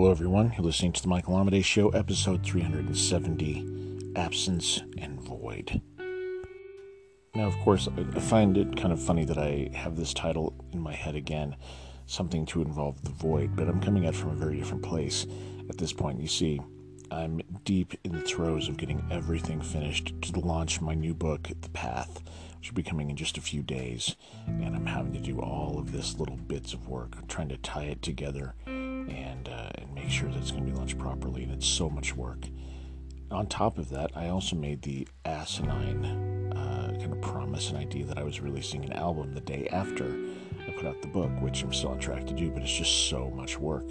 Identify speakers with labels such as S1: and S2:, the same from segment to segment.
S1: Hello, everyone. You're listening to the Michael Amidei Show, episode 370 Absence and Void. Now, of course, I find it kind of funny that I have this title in my head again, something to involve the void, but I'm coming at it from a very different place at this point. You see, I'm deep in the throes of getting everything finished to launch my new book, The Path, which will be coming in just a few days. And I'm having to do all of this little bits of work, trying to tie it together and uh, sure that it's going to be launched properly. And it's so much work. On top of that, I also made the asinine uh, kind of promise and idea that I was releasing an album the day after I put out the book, which I'm still on track to do, but it's just so much work.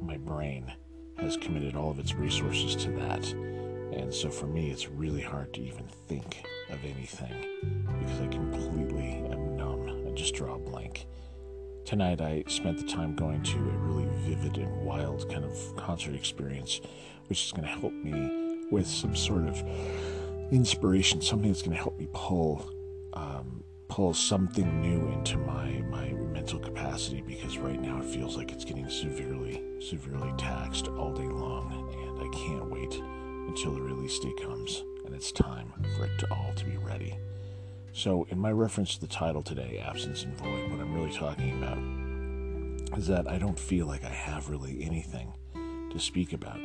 S1: My brain has committed all of its resources to that. And so for me, it's really hard to even think of anything because I completely am numb. I just draw a blank. Tonight, I spent the time going to a really vivid and wild kind of concert experience, which is going to help me with some sort of inspiration, something that's going to help me pull um, pull something new into my my mental capacity because right now it feels like it's getting severely severely taxed all day long, and I can't wait until the release date comes and it's time for it to all to be ready. So, in my reference to the title today, Absence and Void, what I'm really talking about is that I don't feel like I have really anything to speak about.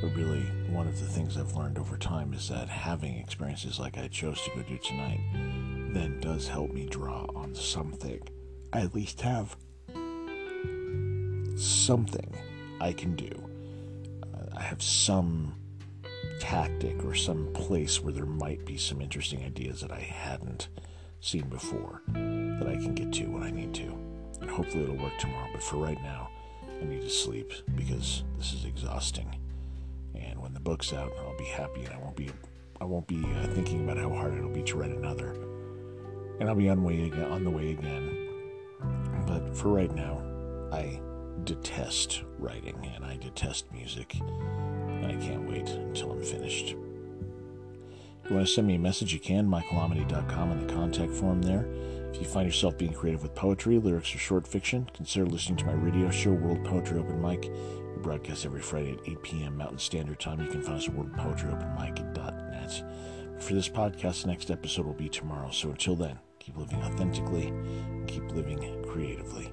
S1: But really, one of the things I've learned over time is that having experiences like I chose to go do tonight then does help me draw on something. I at least have something I can do. Uh, I have some tactic or some place where there might be some interesting ideas that I hadn't seen before that I can get to when I need to. And hopefully it'll work tomorrow. But for right now, I need to sleep because this is exhausting. And when the book's out, I'll be happy and I won't be I won't be uh, thinking about how hard it'll be to write another. And I'll be on way again, on the way again. But for right now, I detest writing and I detest music and I can't wait until I'm finished. If you want to send me a message, you can, michaelamidei.com in the contact form there. If you find yourself being creative with poetry, lyrics, or short fiction, consider listening to my radio show, World Poetry Open Mic. We broadcast every Friday at 8 p.m. Mountain Standard Time. You can find us at worldpoetryopenmic.net. For this podcast, the next episode will be tomorrow. So until then, keep living authentically, keep living creatively.